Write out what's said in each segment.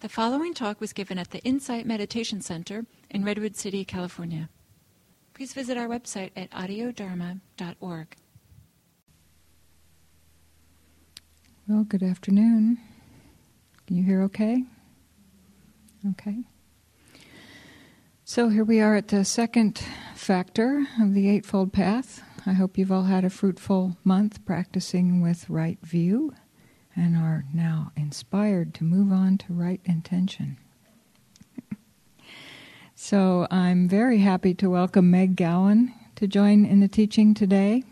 The following talk was given at the Insight Meditation Center in Redwood City, California. Please visit our website at audiodharma.org. Well, good afternoon. Can you hear okay? Okay. So here we are at the second factor of the Eightfold Path. I hope you've all had a fruitful month practicing with right view and are now inspired to move on to right intention. so I'm very happy to welcome Meg Gawler to join in the teaching today.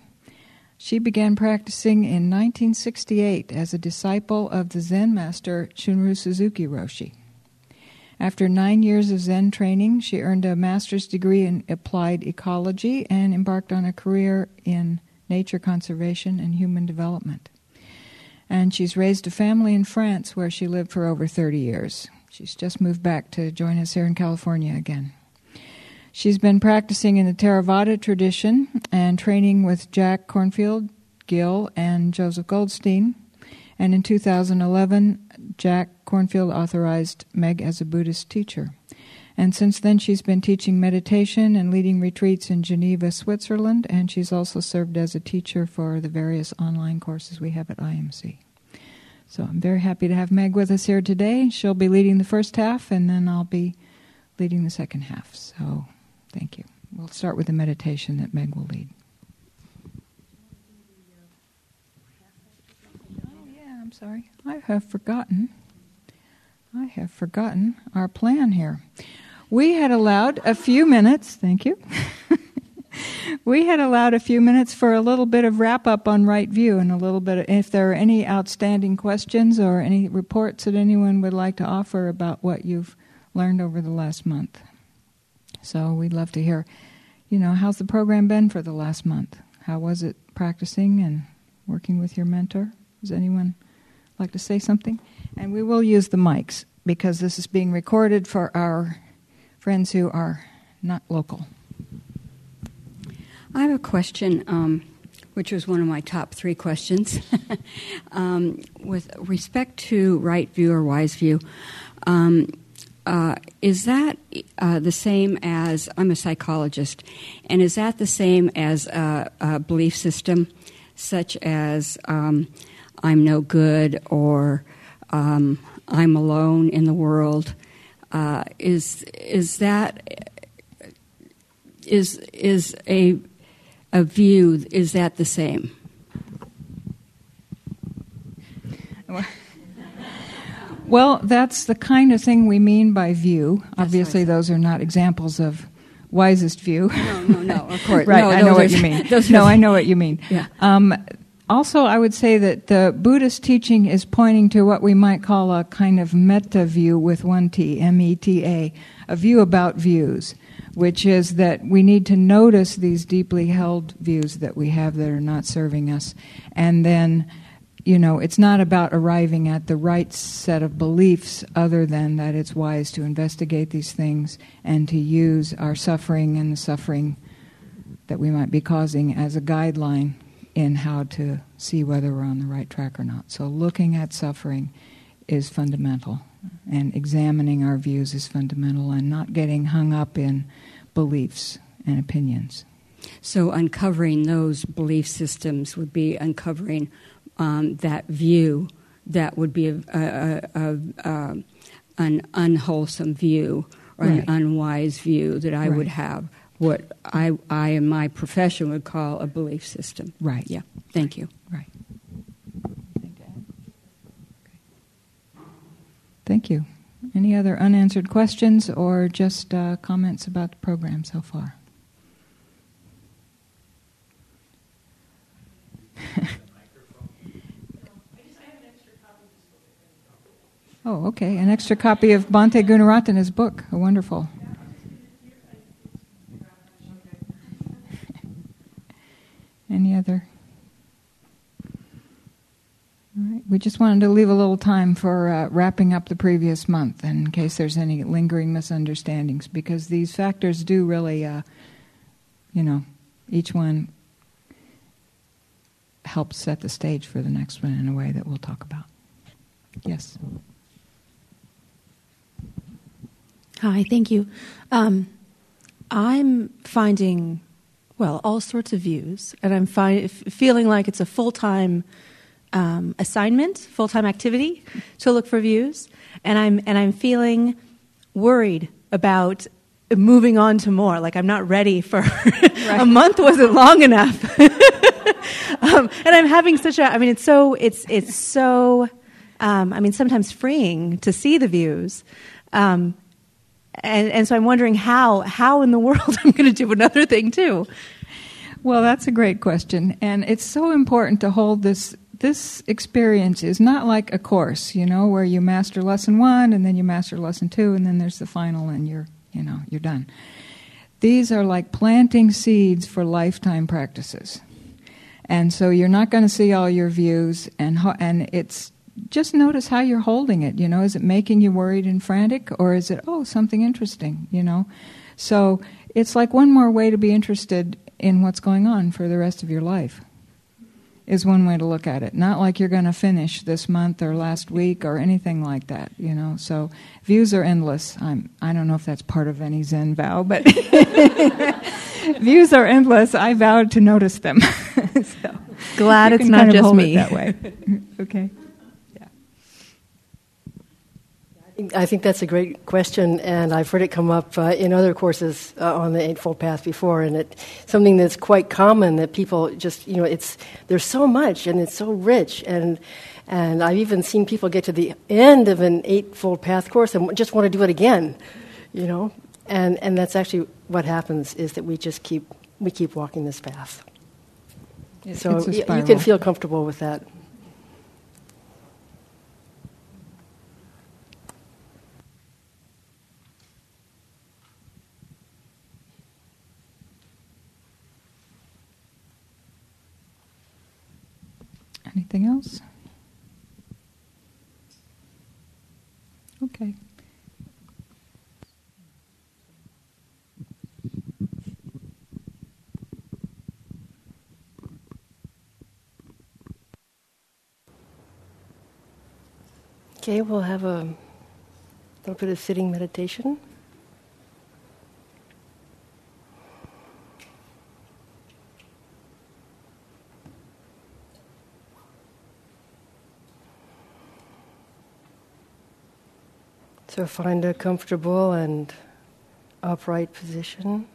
She began practicing in 1968 as a disciple of the Zen master Shunryu Suzuki Roshi. After nine years of Zen training, she earned a master's degree in applied ecology and embarked on a career in nature conservation and human development. And she's raised a family in France where she lived for over 30 years. She's just moved back to join us here in California again. She's been practicing in the Theravada tradition and training with Jack Kornfield, Gil, and Joseph Goldstein. And in 2011, Jack Kornfield authorized Meg as a Buddhist teacher. And since then, she's been teaching meditation and leading retreats in Geneva, Switzerland, and she's also served as a teacher for the various online courses we have at IMC. So I'm very happy to have Meg with us here today. She'll be leading the first half, and then I'll be leading the second half. So thank you. We'll start with the meditation that Meg will lead. Oh, yeah, I'm sorry. I have forgotten. I have forgotten our plan here. We had allowed a few minutes, thank you. we had allowed a few minutes for a little bit of wrap up on right view and a little bit of, if there are any outstanding questions or any reports that anyone would like to offer about what you've learned over the last month. So we'd love to hear, you know, how's the program been for the last month? How was it practicing and working with your mentor? Does anyone like to say something? And we will use the mics because this is being recorded for our friends who are not local. I have a question, um, which was one of my top three questions. um, with respect to right view or wise view, um, uh, is that uh, the same as I'm a psychologist, and is that the same as a, a belief system, such as um, I'm no good or um, I'm alone in the world? Uh, is is that is is a a view? Is that the same? Well, that's the kind of thing we mean by view. That's Obviously, those are not examples of wisest view. No, no, no. Of course, right. No, I know what you mean. no, I know what you mean. Yeah. Um, also, I would say that the Buddhist teaching is pointing to what we might call a kind of meta view with one T, M E T A, a view about views, which is that we need to notice these deeply held views that we have that are not serving us. And then, you know, it's not about arriving at the right set of beliefs, other than that it's wise to investigate these things and to use our suffering and the suffering that we might be causing as a guideline in how to see whether we're on the right track or not. So, looking at suffering is fundamental, and examining our views is fundamental, and not getting hung up in beliefs and opinions. So, uncovering those belief systems would be uncovering um, that view that would be a, a, a, a an unwholesome view or right. an unwise view that I right. would have what I, I in my profession would call a belief system. Right. Yeah. Thank you. Right. Thank you. Any other unanswered questions or just uh, comments about the program so far? oh, okay. An extra copy of Bhante Gunaratana's book. A wonderful. Any other? All right. We just wanted to leave a little time for uh, wrapping up the previous month in case there's any lingering misunderstandings, because these factors do really, uh, you know, each one helps set the stage for the next one in a way that we'll talk about. Yes. Hi, thank you. Um, I'm finding, well, all sorts of views, and I'm fi- feeling like it's a full time um, assignment, full time activity to look for views, and I'm and I'm feeling worried about moving on to more. Like I'm not ready for a month wasn't long enough, um, and I'm having such a. I mean, it's so it's it's so. Um, I mean, sometimes freeing to see the views. Um, and, and so I'm wondering how how in the world I'm going to do another thing too. Well, that's a great question, and it's so important to hold this. This experience is not like a course, you know, where you master lesson one and then you master lesson two, and then there's the final, and you're, you know, you're done. These are like planting seeds for lifetime practices, and so you're not going to see all your views, and and it's just notice how you're holding it. You know, is it making you worried and frantic, or is it oh something interesting? You know, so it's like one more way to be interested in what's going on for the rest of your life. Is one way to look at it. Not like you're going to finish this month or last week or anything like that. You know, so views are endless. I'm. I don't know if that's part of any Zen vow, but views are endless. I vowed to notice them. so Glad it's not just me that way. okay. I think that's a great question, and I've heard it come up uh, in other courses uh, on the Eightfold Path before, and it's something that's quite common that people just, you know, it's there's so much and it's so rich, and and I've even seen people get to the end of an Eightfold Path course and just want to do it again, you know, and and that's actually what happens is that we just keep we keep walking this path. so you can feel comfortable with that. Anything else? Okay. Okay, we'll have a little bit of sitting meditation. So find a comfortable and upright position.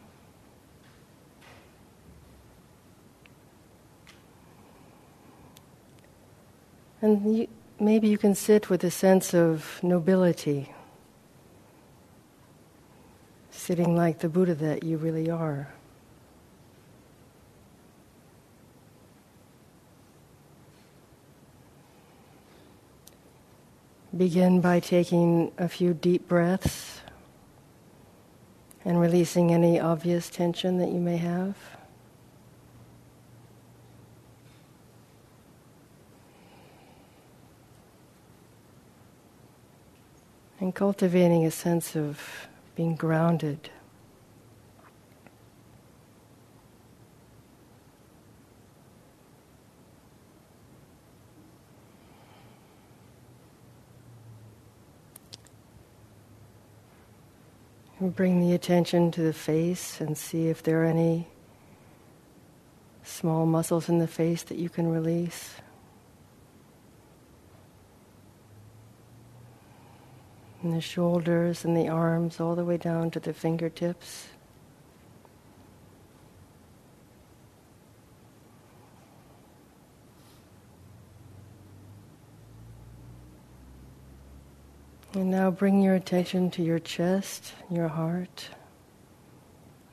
And you, maybe you can sit with a sense of nobility, sitting like the Buddha that you really are. Begin by taking a few deep breaths and releasing any obvious tension that you may have. And cultivating a sense of being grounded. Bring the attention to the face and see if there are any small muscles in the face that you can release. And the shoulders and the arms all the way down to the fingertips. And now bring your attention to your chest, your heart.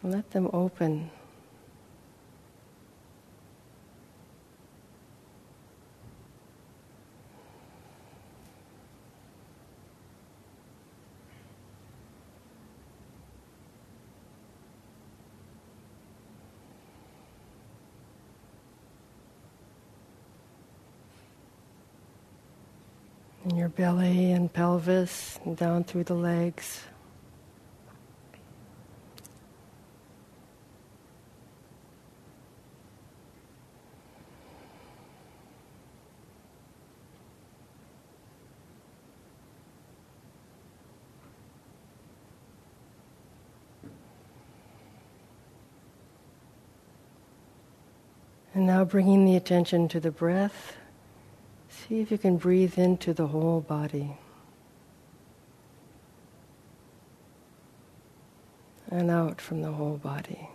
Let them open. belly and pelvis, and down through the legs. And now bringing the attention to the breath see if you can breathe into the whole body. And out from the whole body.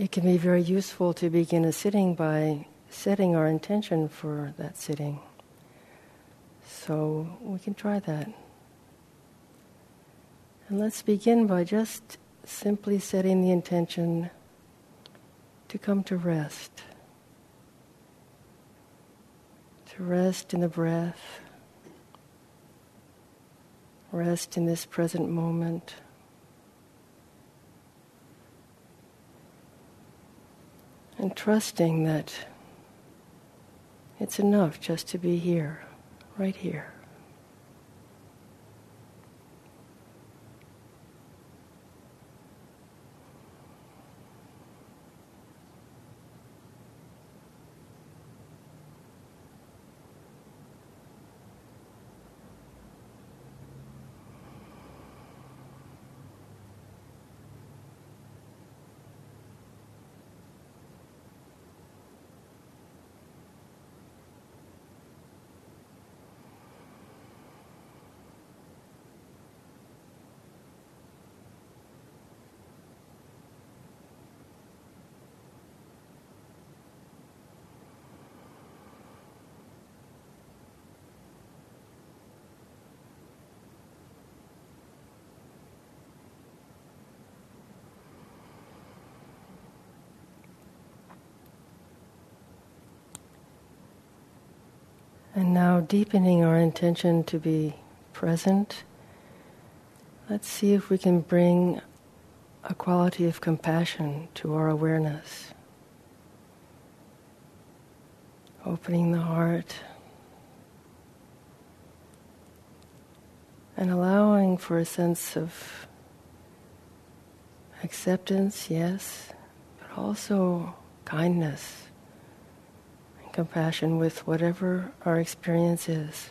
It can be very useful to begin a sitting by setting our intention for that sitting. So we can try that. And let's begin by just simply setting the intention to come to rest. To rest in the breath, rest in this present moment. And trusting that it's enough just to be here, right here. And now, deepening our intention to be present, let's see if we can bring a quality of compassion to our awareness. Opening the heart and allowing for a sense of acceptance, yes, but also kindness compassion with whatever our experience is.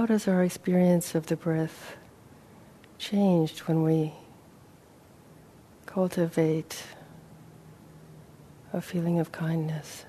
How does our experience of the breath change when we cultivate a feeling of kindness?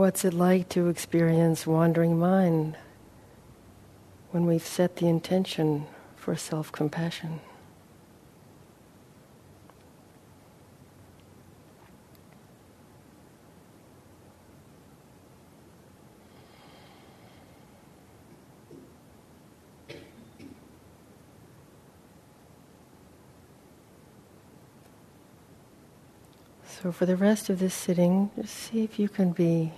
What's it like to experience wandering mind when we've set the intention for self compassion? So, for the rest of this sitting, just see if you can be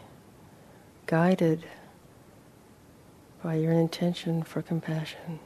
guided by your intention for compassion.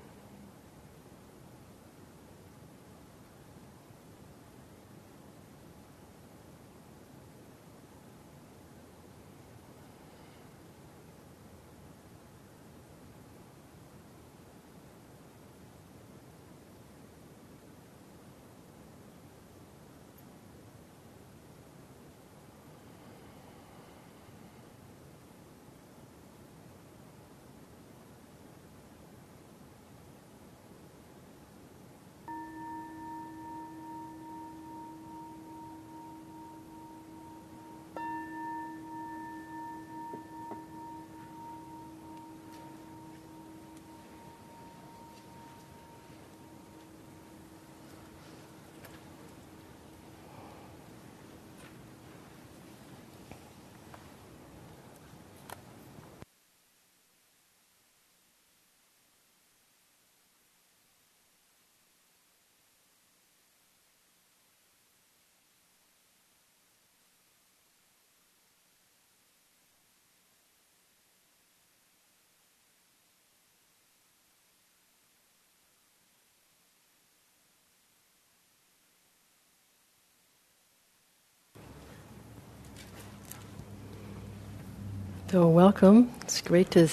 So, welcome. It's great to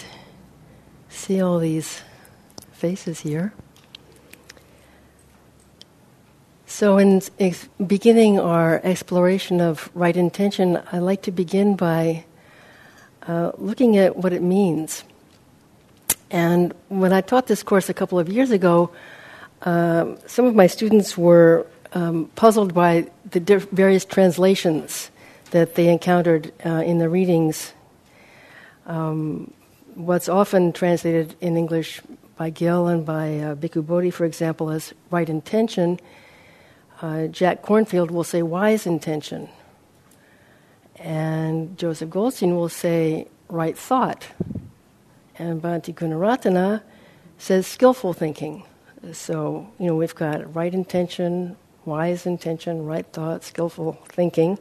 see all these faces here. So, in ex- beginning our exploration of right intention, I like to begin by uh, looking at what it means. And when I taught this course a couple of years ago, uh, some of my students were um, puzzled by the diff- various translations that they encountered uh, in the readings. Um, what's often translated in English by Gil and by uh, Bhikkhu Bodhi, for example, as right intention uh, Jack Kornfield will say wise intention. And Joseph Goldstein will say right thought. And Bhante Gunaratana says skillful thinking. So, you know, we've got right intention, wise intention, right thought, skillful thinking.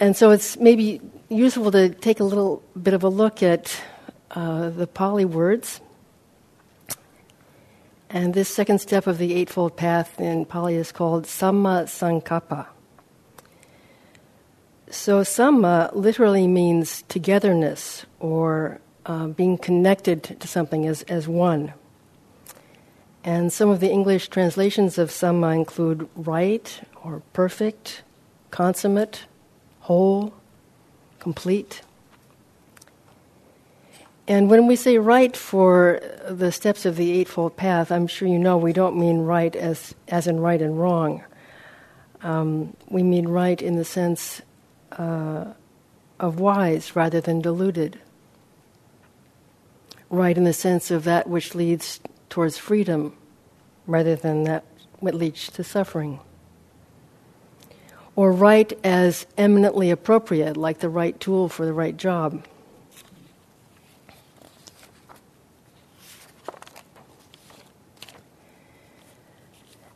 And so it's maybe useful to take a little bit of a look at uh, the Pali words and this second step of the Eightfold Path in Pali is called Samma Sankappa. So, Samma literally means togetherness or uh, being connected to something as, as one. And some of the English translations of Samma include right or perfect, consummate, whole, complete. And when we say right for the steps of the Eightfold Path, I'm sure you know we don't mean right as, as in right and wrong. Um, we mean right in the sense uh, of wise rather than deluded. Right in the sense of that which leads towards freedom rather than that which leads to suffering. Or right as eminently appropriate, like the right tool for the right job.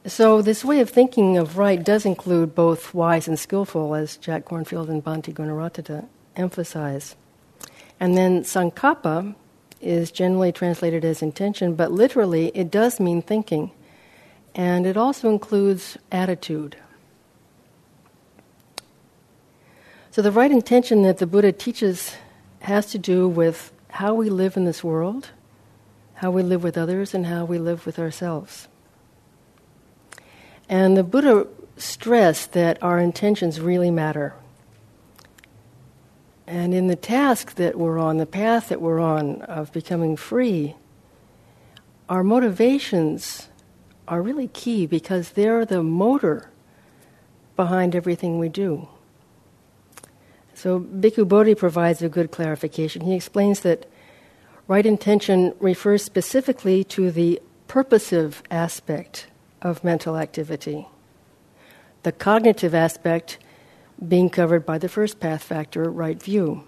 So, this way of thinking of right does include both wise and skillful, as Jack Kornfield and Bhante Gunaratana emphasize. And then sankappa is generally translated as intention, but literally it does mean thinking. And it also includes attitude. So, the right intention that the Buddha teaches has to do with how we live in this world, how we live with others, and how we live with ourselves. And the Buddha stressed that our intentions really matter. And in the task that we're on, the path that we're on of becoming free, our motivations are really key because they're the motor behind everything we do. So Bhikkhu Bodhi provides a good clarification. He explains that right intention refers specifically to the purposive aspect of mental activity. The cognitive aspect being covered by the first path factor, right view.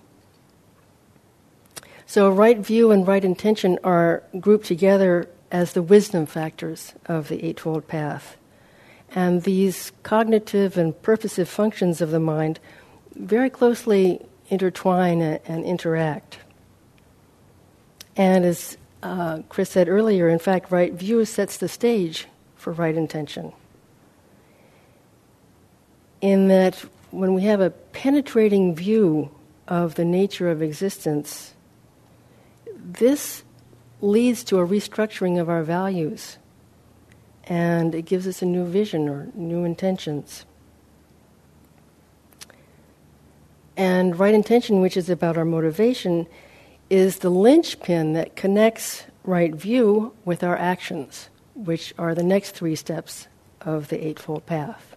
So, right view and right intention are grouped together as the wisdom factors of the Eightfold Path. And these cognitive and purposive functions of the mind very closely intertwine and interact. And as uh, Chris said earlier, in fact, right view sets the stage for right intention. In that, when we have a penetrating view of the nature of existence, this leads to a restructuring of our values and it gives us a new vision or new intentions. And right intention, which is about our motivation, is the linchpin that connects right view with our actions which are the next three steps of the Eightfold Path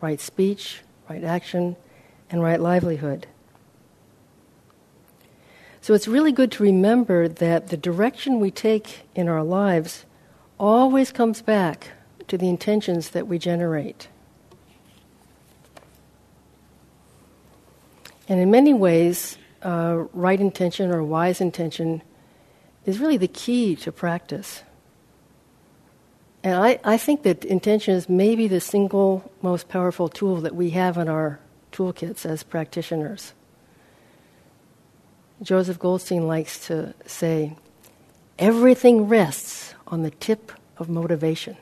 right speech, right action, and right livelihood. So it's really good to remember that the direction we take in our lives always comes back to the intentions that we generate. And in many ways, uh, right intention or wise intention is really the key to practice. And I, I think that intention is maybe the single most powerful tool that we have in our toolkits as practitioners. Joseph Goldstein likes to say, everything rests on the tip of motivation.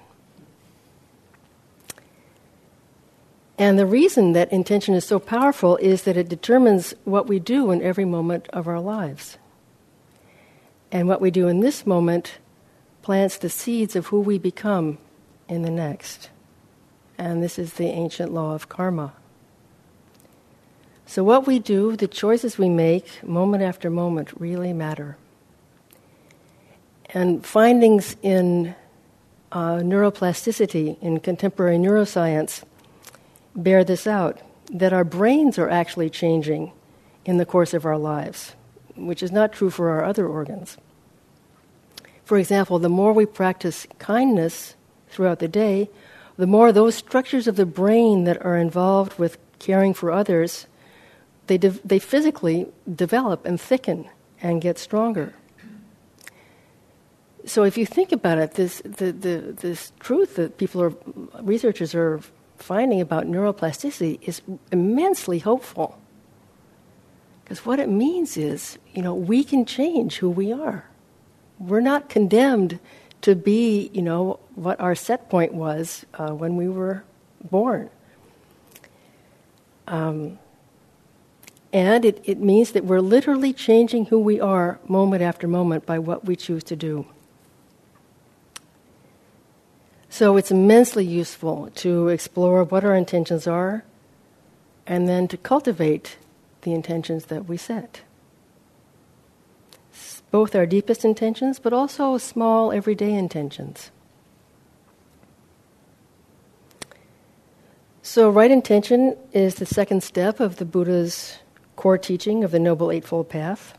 And the reason that intention is so powerful is that it determines what we do in every moment of our lives. And what we do in this moment plants the seeds of who we become in the next. And this is the ancient law of karma. So, what we do, the choices we make, moment after moment, really matter. And findings in uh, neuroplasticity, in contemporary neuroscience, bear this out that our brains are actually changing in the course of our lives, which is not true for our other organs. For example, the more we practice kindness throughout the day, the more those structures of the brain that are involved with caring for others, they, de- they physically develop and thicken and get stronger. So if you think about it, this, the, the, this truth that people are, researchers are finding about neuroplasticity is immensely hopeful. Because what it means is, you know, we can change who we are. We're not condemned to be, you know, what our set point was uh, when we were born. Um, and it, it means that we're literally changing who we are moment after moment by what we choose to do. So it's immensely useful to explore what our intentions are and then to cultivate the intentions that we set. Both our deepest intentions, but also small everyday intentions. So, right intention is the second step of the Buddha's core teaching of the Noble Eightfold Path.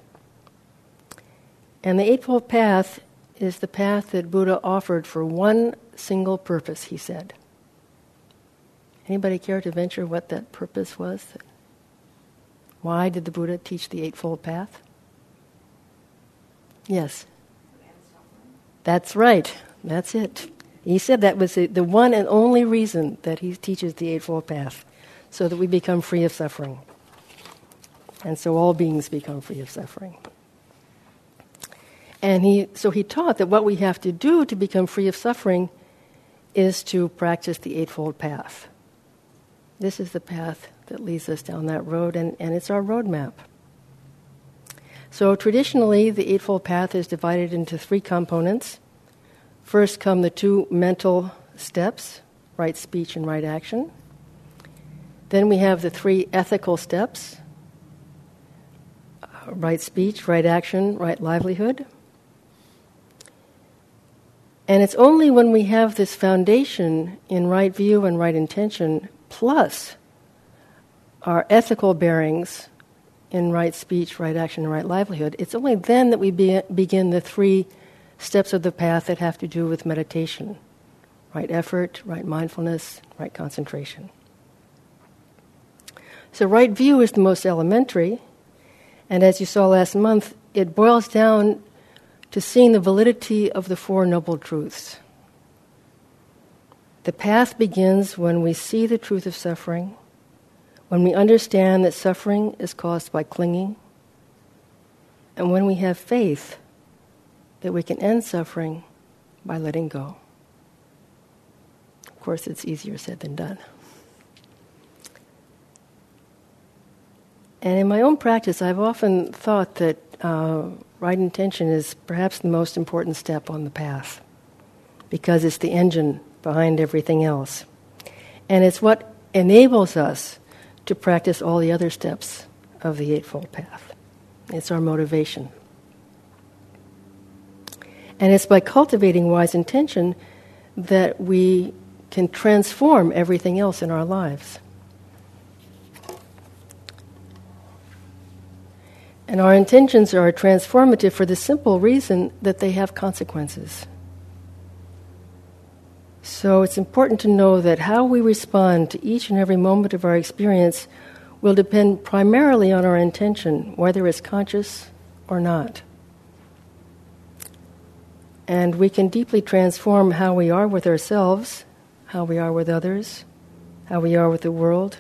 And the Eightfold Path is the path that Buddha offered for one single purpose, he said. Anybody care to venture what that purpose was? Why did the Buddha teach the Eightfold Path? Yes. That's right. That's it. He said that was the, one and only reason that he teaches the Eightfold Path, so that we become free of suffering. And so all beings become free of suffering. And he, so he taught that what we have to do to become free of suffering is to practice the Eightfold Path. This is the path that leads us down that road, and, and it's our roadmap. So, traditionally, the Eightfold Path is divided into three components. First come the two mental steps right speech and right action. Then we have the three ethical steps uh, right speech, right action, right livelihood. And it's only when we have this foundation in right view and right intention, plus our ethical bearings in right speech, right action, and right livelihood, it's only then that we be- begin the three steps of the path that have to do with meditation right effort, right mindfulness, right concentration. So, right view is the most elementary, and as you saw last month, it boils down to seeing the validity of the Four Noble Truths. The path begins when we see the truth of suffering, when we understand that suffering is caused by clinging, and when we have faith that we can end suffering by letting go. Of course, it's easier said than done. And in my own practice, I've often thought that uh, right intention is perhaps the most important step on the path because it's the engine behind everything else. And it's what enables us to practice all the other steps of the Eightfold Path. It's our motivation. And it's by cultivating wise intention that we can transform everything else in our lives. And our intentions are transformative for the simple reason that they have consequences. So it's important to know that how we respond to each and every moment of our experience will depend primarily on our intention, whether it's conscious or not. And we can deeply transform how we are with ourselves, how we are with others, how we are with the world,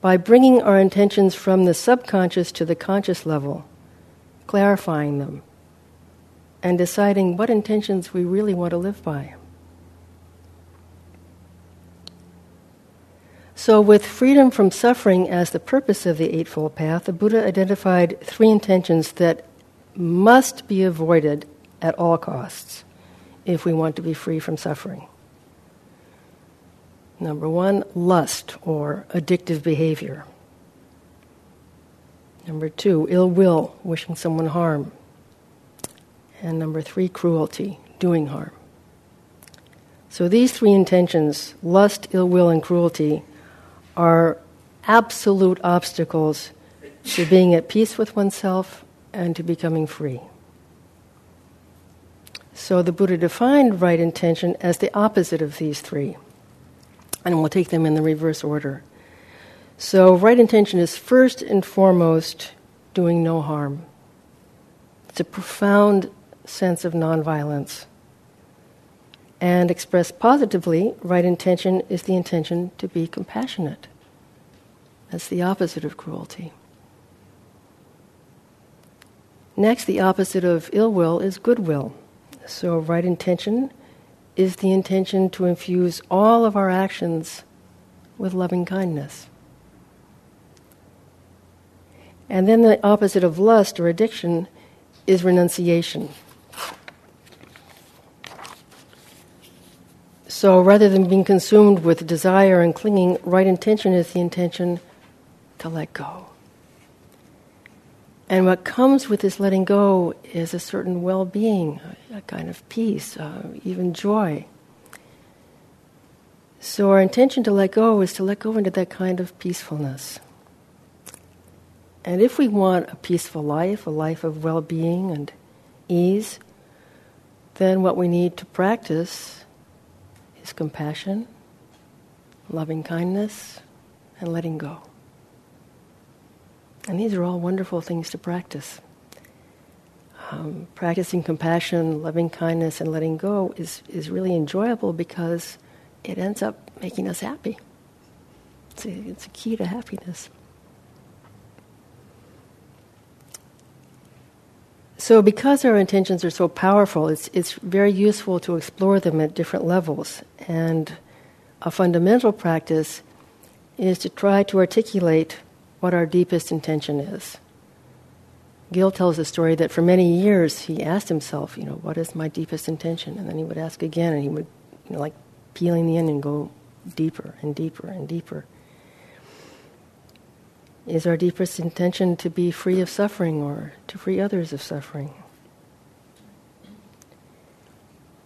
by bringing our intentions from the subconscious to the conscious level, clarifying them, and deciding what intentions we really want to live by. So, with freedom from suffering as the purpose of the Eightfold Path, the Buddha identified three intentions that must be avoided at all costs if we want to be free from suffering. Number one, lust or addictive behavior. Number two, ill will, wishing someone harm. And number three, cruelty, doing harm. So these three intentions lust, ill will, and cruelty are absolute obstacles to being at peace with oneself and to becoming free. So the Buddha defined right intention as the opposite of these three. And we'll take them in the reverse order. So, right intention is first and foremost doing no harm. It's a profound sense of nonviolence. And expressed positively, right intention is the intention to be compassionate. That's the opposite of cruelty. Next, the opposite of ill will is goodwill. So, right intention is the intention to infuse all of our actions with loving kindness. And then the opposite of lust or addiction is renunciation. So rather than being consumed with desire and clinging, right intention is the intention to let go. And what comes with this letting go is a certain well being, a kind of peace, uh, even joy. So, our intention to let go is to let go into that kind of peacefulness. And if we want a peaceful life, a life of well being and ease, then what we need to practice is compassion, loving kindness, and letting go. And these are all wonderful things to practice. Um, practicing compassion, loving kindness, and letting go is, is really enjoyable because it ends up making us happy. It's a, it's a key to happiness. So, because our intentions are so powerful, it's, it's very useful to explore them at different levels. And a fundamental practice is to try to articulate what our deepest intention is. Gil tells a story that for many years he asked himself, you know, what is my deepest intention? And then he would ask again, and he would, you know, like peeling the onion, go deeper and deeper and deeper. Is our deepest intention to be free of suffering or to free others of suffering?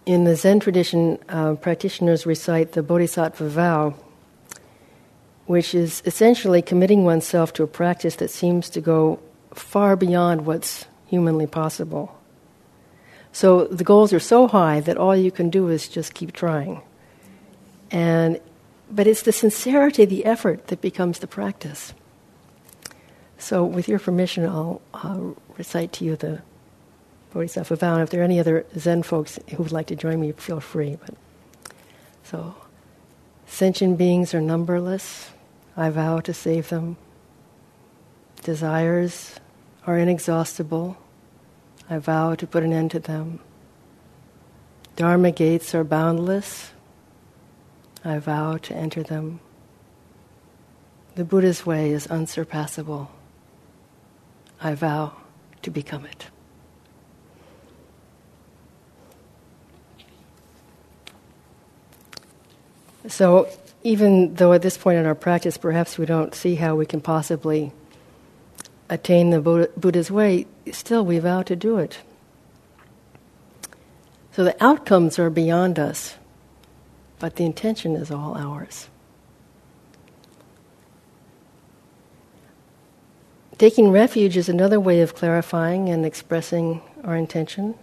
In the Zen tradition, uh, practitioners recite the Bodhisattva vow which is essentially committing oneself to a practice that seems to go far beyond what's humanly possible. So the goals are so high that all you can do is just keep trying. And but it's the sincerity, the effort that becomes the practice. So, with your permission, I'll, I'll recite to you the Bodhisattva vow. And if there are any other Zen folks who would like to join me, feel free. But so, sentient beings are numberless. I vow to save them. Desires are inexhaustible. I vow to put an end to them. Dharma gates are boundless. I vow to enter them. The Buddha's way is unsurpassable. I vow to become it. So, even though at this point in our practice, perhaps we don't see how we can possibly attain the Buddha's way, still we vow to do it. So the outcomes are beyond us, but the intention is all ours. Taking refuge is another way of clarifying and expressing our intention.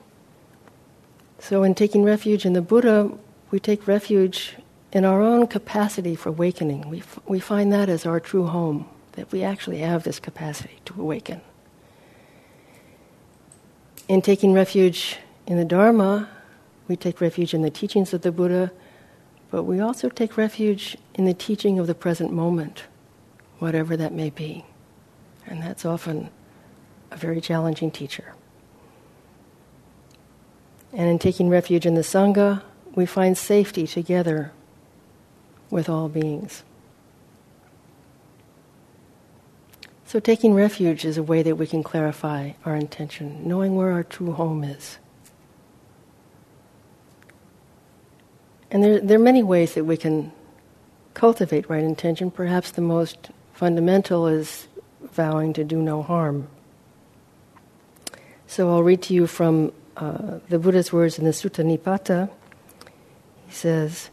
So, in taking refuge in the Buddha, we take refuge in our own capacity for awakening, we, f- we find that as our true home, that we actually have this capacity to awaken. In taking refuge in the Dharma, we take refuge in the teachings of the Buddha, but we also take refuge in the teaching of the present moment, whatever that may be. And that's often a very challenging teacher. And in taking refuge in the Sangha, we find safety together with all beings. So, taking refuge is a way that we can clarify our intention, knowing where our true home is. And there, there are many ways that we can cultivate right intention. Perhaps the most fundamental is vowing to do no harm. So I'll read to you from uh, the Buddha's words in the Sutta Nipata. He says,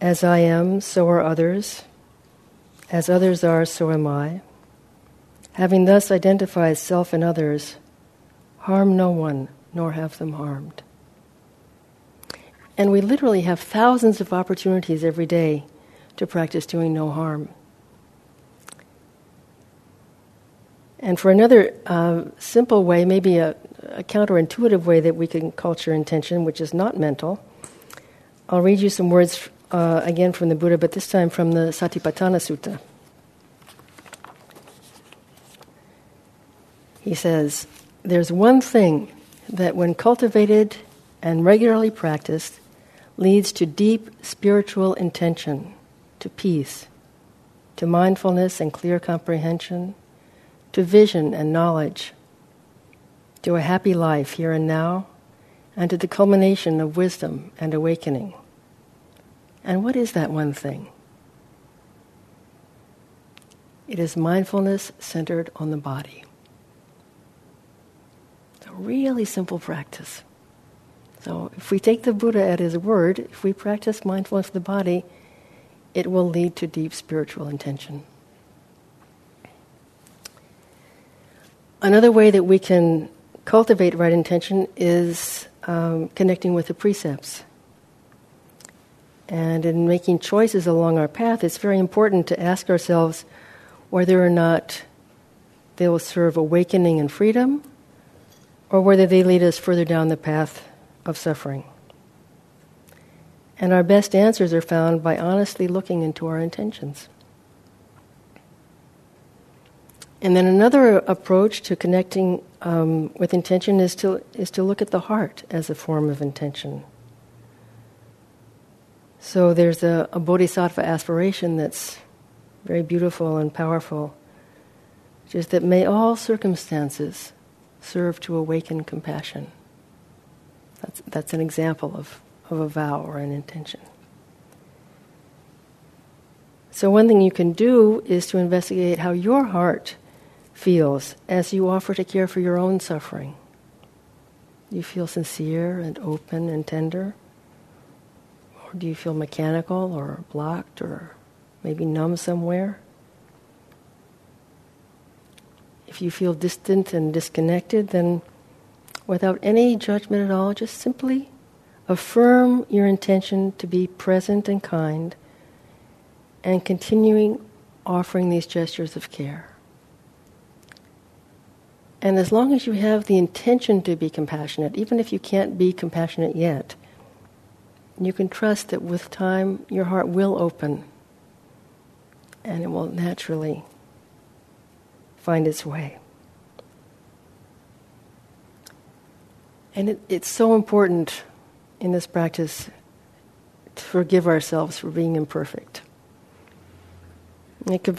As I am, so are others. As others are, so am I. Having thus identified self and others, harm no one, nor have them harmed. And we literally have thousands of opportunities every day to practice doing no harm. And for another uh, simple way, maybe a, a counterintuitive way that we can culture intention, which is not mental, I'll read you some words uh, again from the Buddha, but this time from the Satipatthana Sutta. He says, There's one thing that, when cultivated and regularly practiced, leads to deep spiritual intention, to peace, to mindfulness and clear comprehension, to vision and knowledge, to a happy life here and now, and to the culmination of wisdom and awakening. And what is that one thing? It is mindfulness centered on the body. It's a really simple practice. So, if we take the Buddha at his word, if we practice mindfulness of the body, it will lead to deep spiritual intention. Another way that we can cultivate right intention is um, connecting with the precepts. And in making choices along our path, it's very important to ask ourselves whether or not they will serve awakening and freedom, or whether they lead us further down the path of suffering. And our best answers are found by honestly looking into our intentions. And then another approach to connecting um, with intention is to, is to look at the heart as a form of intention. So there's a, a bodhisattva aspiration that's very beautiful and powerful, is that may all circumstances serve to awaken compassion. That's, that's an example of, of a vow or an intention. So, one thing you can do is to investigate how your heart feels as you offer to care for your own suffering. You feel sincere and open and tender? Do you feel mechanical or blocked or maybe numb somewhere? If you feel distant and disconnected, then without any judgment at all, just simply affirm your intention to be present and kind and continuing offering these gestures of care. And as long as you have the intention to be compassionate, even if you can't be compassionate yet, you can trust that with time your heart will open and it will naturally find its way. And it, it's so important in this practice to forgive ourselves for being imperfect.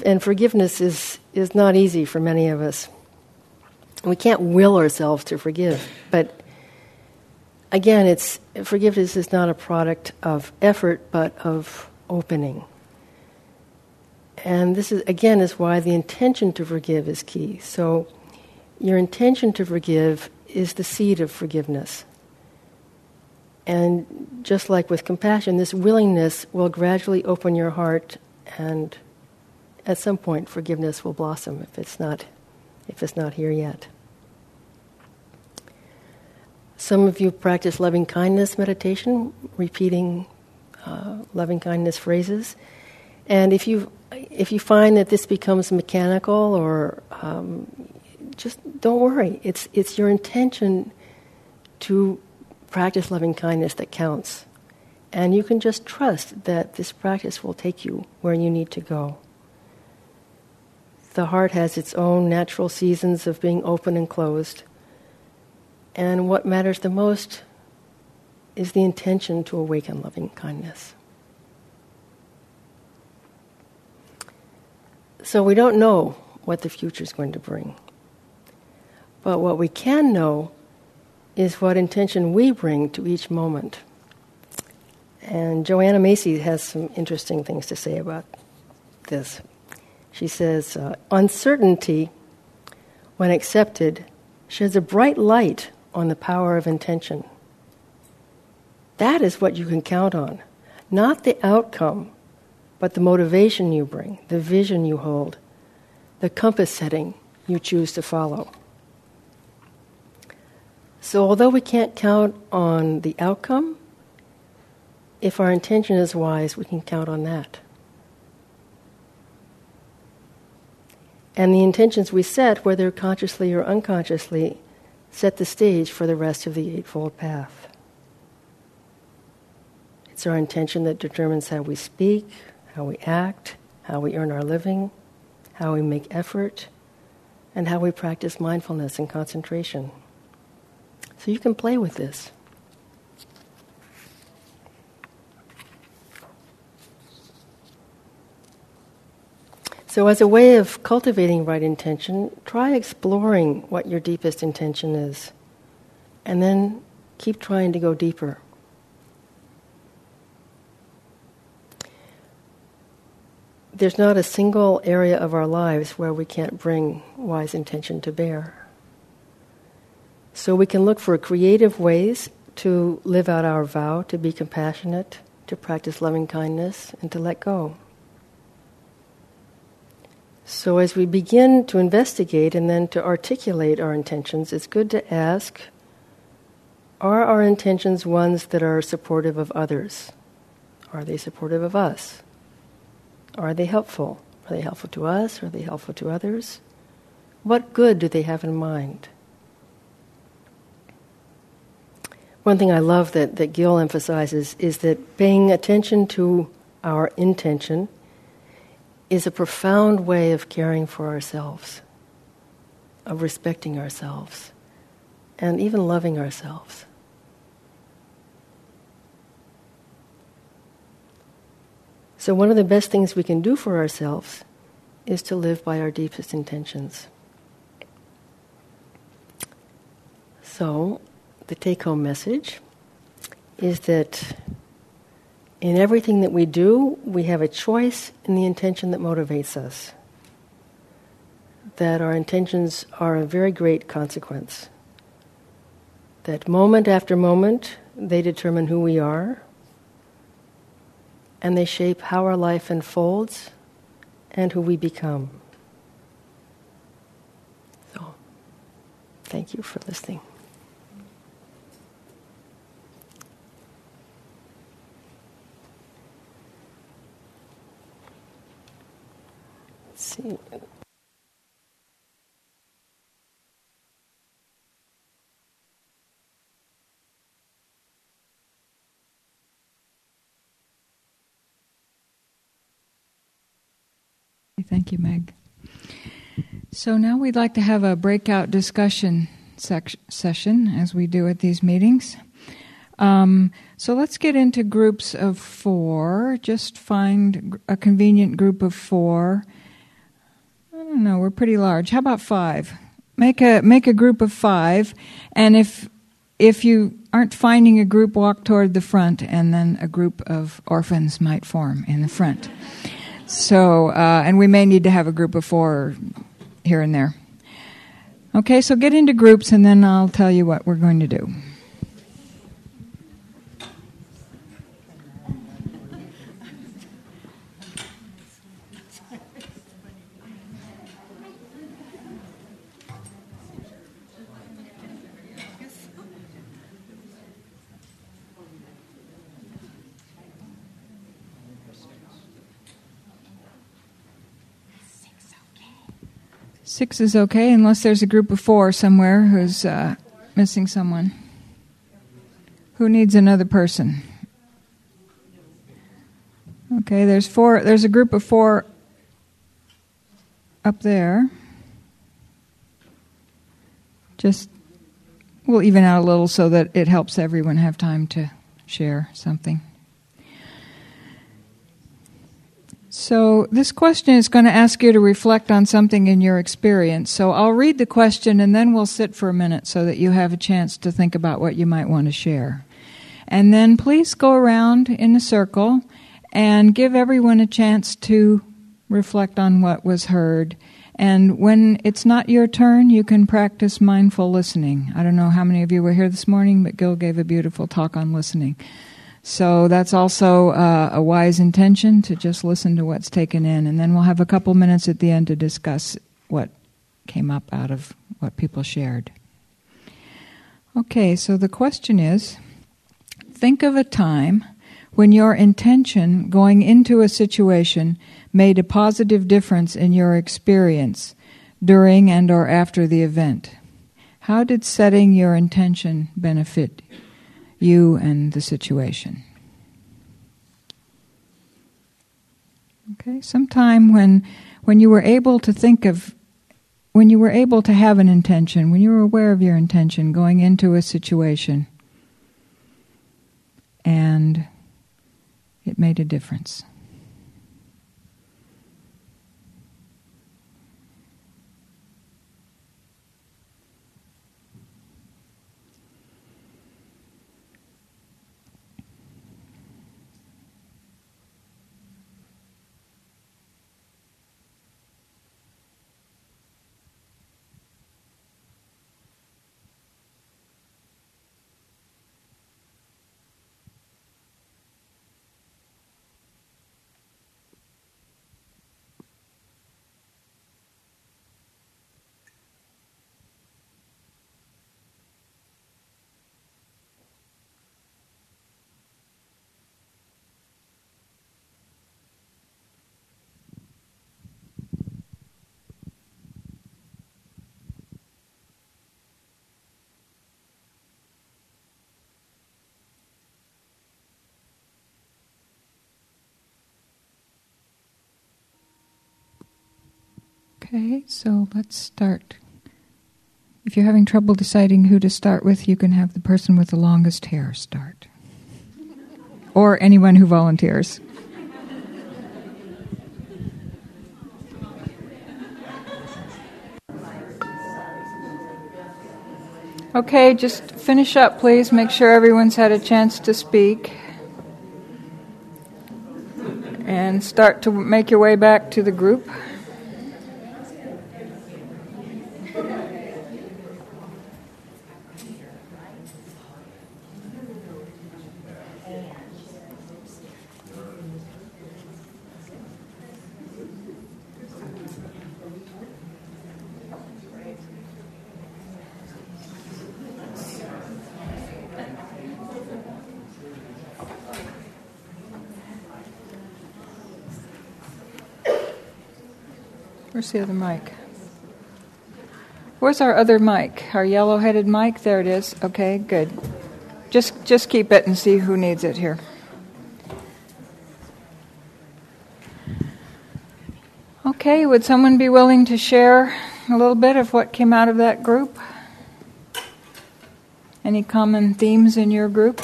And forgiveness is, is not easy for many of us. We can't will ourselves to forgive, but again, it's forgiveness is not a product of effort, but of opening. And this is again is why the intention to forgive is key. So, your intention to forgive is the seed of forgiveness. And just like with compassion, this willingness will gradually open your heart, and at some point, forgiveness will blossom if it's not, if it's not here yet. Some of you practice loving kindness meditation, repeating uh, loving kindness phrases. And if you, if you find that this becomes mechanical or um, just don't worry. It's, it's your intention to practice loving kindness that counts. And you can just trust that this practice will take you where you need to go. The heart has its own natural seasons of being open and closed. And what matters the most is the intention to awaken loving kindness. So we don't know what the future is going to bring. But what we can know is what intention we bring to each moment. And Joanna Macy has some interesting things to say about this. She says, uh, Uncertainty, when accepted, sheds a bright light on the power of intention. That is what you can count on. Not the outcome, but the motivation you bring, the vision you hold, the compass setting you choose to follow. So, although we can't count on the outcome, if our intention is wise, we can count on that. And the intentions we set, whether consciously or unconsciously, set the stage for the rest of the Eightfold Path. It's our intention that determines how we speak, how we act, how we earn our living, how we make effort, and how we practice mindfulness and concentration. So you can play with this. So, as a way of cultivating right intention, try exploring what your deepest intention is, and then keep trying to go deeper. there's not a single area of our lives where we can't bring wise intention to bear. So we can look for creative ways to live out our vow to be compassionate, to practice loving kindness, and to let go. So as we begin to investigate and then to articulate our intentions, it's good to ask are our intentions ones that are supportive of others? Are they supportive of us? Are they helpful? Are they helpful to us? Are they helpful to others? What good do they have in mind? One thing I love that, that Gil emphasizes is that paying attention to our intention is a profound way of caring for ourselves, of respecting ourselves, and even loving ourselves. So, one of the best things we can do for ourselves is to live by our deepest intentions. So, the take home message is that in everything that we do, we have a choice in the intention that motivates us. That our intentions are a very great consequence. That moment after moment, they determine who we are, and they shape how our life unfolds and who we become. So, thank you for listening. See. Thank you, Meg. So now we'd like to have a breakout discussion sec- session, as we do at these meetings. Um, so let's get into groups of four. Just find a convenient group of four. Don't know. We're pretty large. How about five? Make a make a group of five, and if if you aren't finding a group, walk toward the front, and then a group of orphans might form in the front. So, uh, and we may need to have a group of four here and there. Okay, so get into groups and then I'll tell you what we're going to do. Six is okay, unless there's a group of four somewhere who's uh, missing someone. Who needs another person? Okay, there's four. There's a group of four up there. Just we'll even out a little so that it helps everyone have time to share something. So, this question is going to ask you to reflect on something in your experience. So, I'll read the question and then we'll sit for a minute so that you have a chance to think about what you might want to share. And then please go around in a circle and give everyone a chance to reflect on what was heard. And when it's not your turn, you can practice mindful listening. I don't know how many of you were here this morning, but Gil gave a beautiful talk on listening. So that's also uh, a wise intention to just listen to what's taken in. And then we'll have a couple minutes at the end to discuss what came up out of what people shared. Okay, so the question is think of a time when your intention going into a situation made a positive difference in your experience during and or after the event. How did setting your intention benefit you and the situation. Okay, sometime when when you were able to think of when you were able to have an intention, when you were aware of your intention going into a situation and it made a difference. Okay, so let's start. If you're having trouble deciding who to start with, you can have the person with the longest hair start. or anyone who volunteers. Okay, just finish up, please. Make sure everyone's had a chance to speak. And start to make your way back to the group. The other mic? Where's our other mic? Our yellow-headed mic? There it is. Okay, good. Just just keep it and see who needs it here. Okay, would someone be willing to share a little bit of what came out of that group? Any common themes in your group?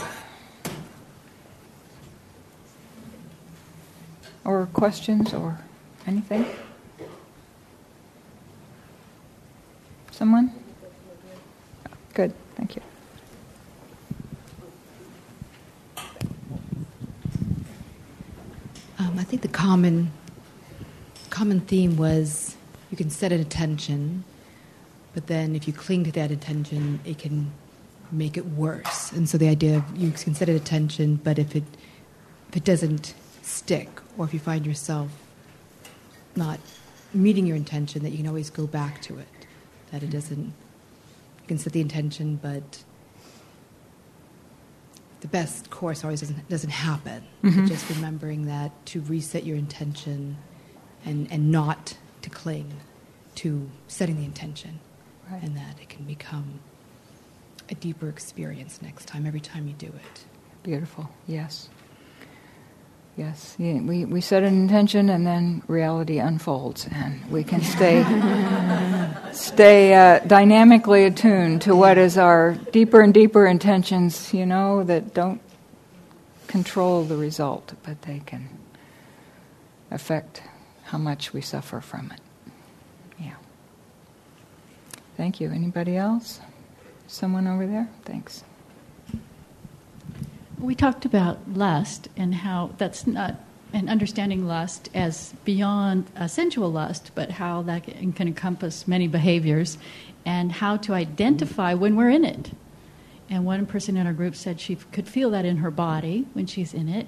Or questions or anything? Someone? Good, thank you. Um, I think the common common theme was you can set an intention, but then if you cling to that intention, it can make it worse. And so the idea of you can set an intention, but if it if it doesn't stick, or if you find yourself not meeting your intention, that you can always go back to it that it doesn't, you can set the intention, but the best course always doesn't, doesn't happen. Mm-hmm. So just remembering that to reset your intention and, and not to cling to setting the intention, right. and that it can become a deeper experience next time, every time you do it. Beautiful, yes. Yes, we, we set an intention and then reality unfolds, and we can stay stay uh, dynamically attuned to what is our deeper and deeper intentions. You know that don't control the result, but they can affect how much we suffer from it. Yeah. Thank you. Anybody else? Someone over there? Thanks. We talked about lust and how that's not and understanding lust as beyond a sensual lust, but how that can, can encompass many behaviors and how to identify when we're in it. And one person in our group said she could feel that in her body when she's in it,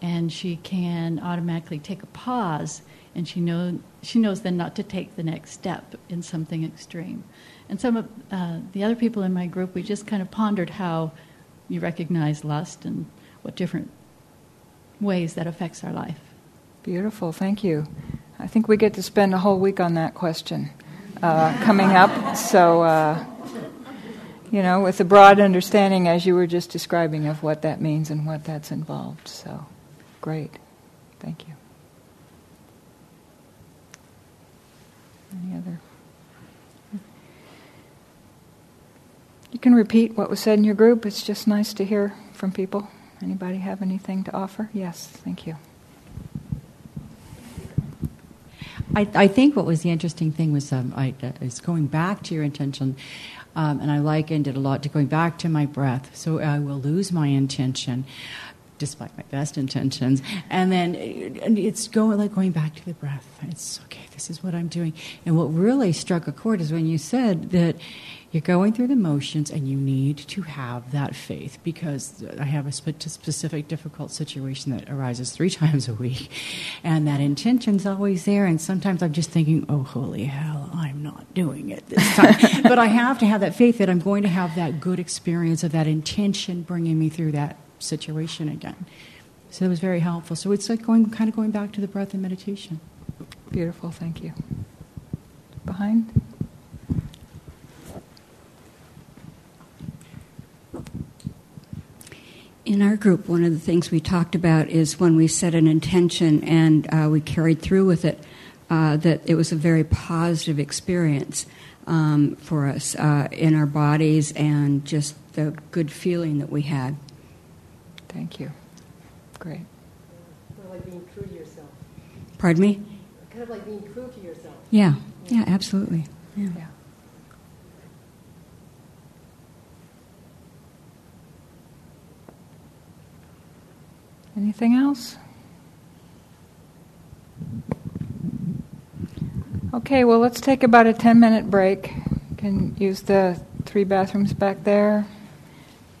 and she can automatically take a pause, and she know she knows then not to take the next step in something extreme. And some of uh, the other people in my group, we just kind of pondered how you recognize lust and what different ways that affects our life. Beautiful, thank you. I think we get to spend a whole week on that question uh, coming up. So, uh, you know, with a broad understanding, as you were just describing, of what that means and what that's involved. So, great. Thank you. Any other? You can repeat what was said in your group. It's just nice to hear from people. Anybody have anything to offer? Yes, thank you. I, I think what was the interesting thing was um, I, uh, is going back to your intention, um, and I likened it a lot to going back to my breath. So I will lose my intention, despite my best intentions, and then it's going like going back to the breath. It's okay. This is what I'm doing. And what really struck a chord is when you said that you're going through the motions and you need to have that faith because I have a specific difficult situation that arises three times a week, and that intention's always there. And sometimes I'm just thinking, oh, holy hell, I'm not doing it this time. but I have to have that faith that I'm going to have that good experience of that intention bringing me through that situation again. So it was very helpful. So it's like going, kind of going back to the breath and meditation. Beautiful, thank you. Behind? In our group, one of the things we talked about is when we set an intention and uh, we carried through with it, uh, that it was a very positive experience um, for us uh, in our bodies and just the good feeling that we had. Thank you. Great. Kind of like being true to yourself. Pardon me? Kind of like being true to yourself. Yeah, yeah, absolutely. yeah. Yeah. Anything else? Okay, well, let's take about a 10 minute break. You can use the three bathrooms back there,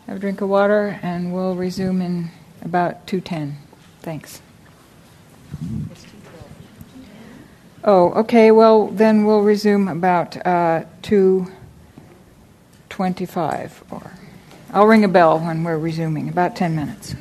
have a drink of water, and we'll resume in about 2:10. Thanks. Oh, okay, well, then we'll resume about uh, 2:25 or I'll ring a bell when we're resuming, about 10 minutes.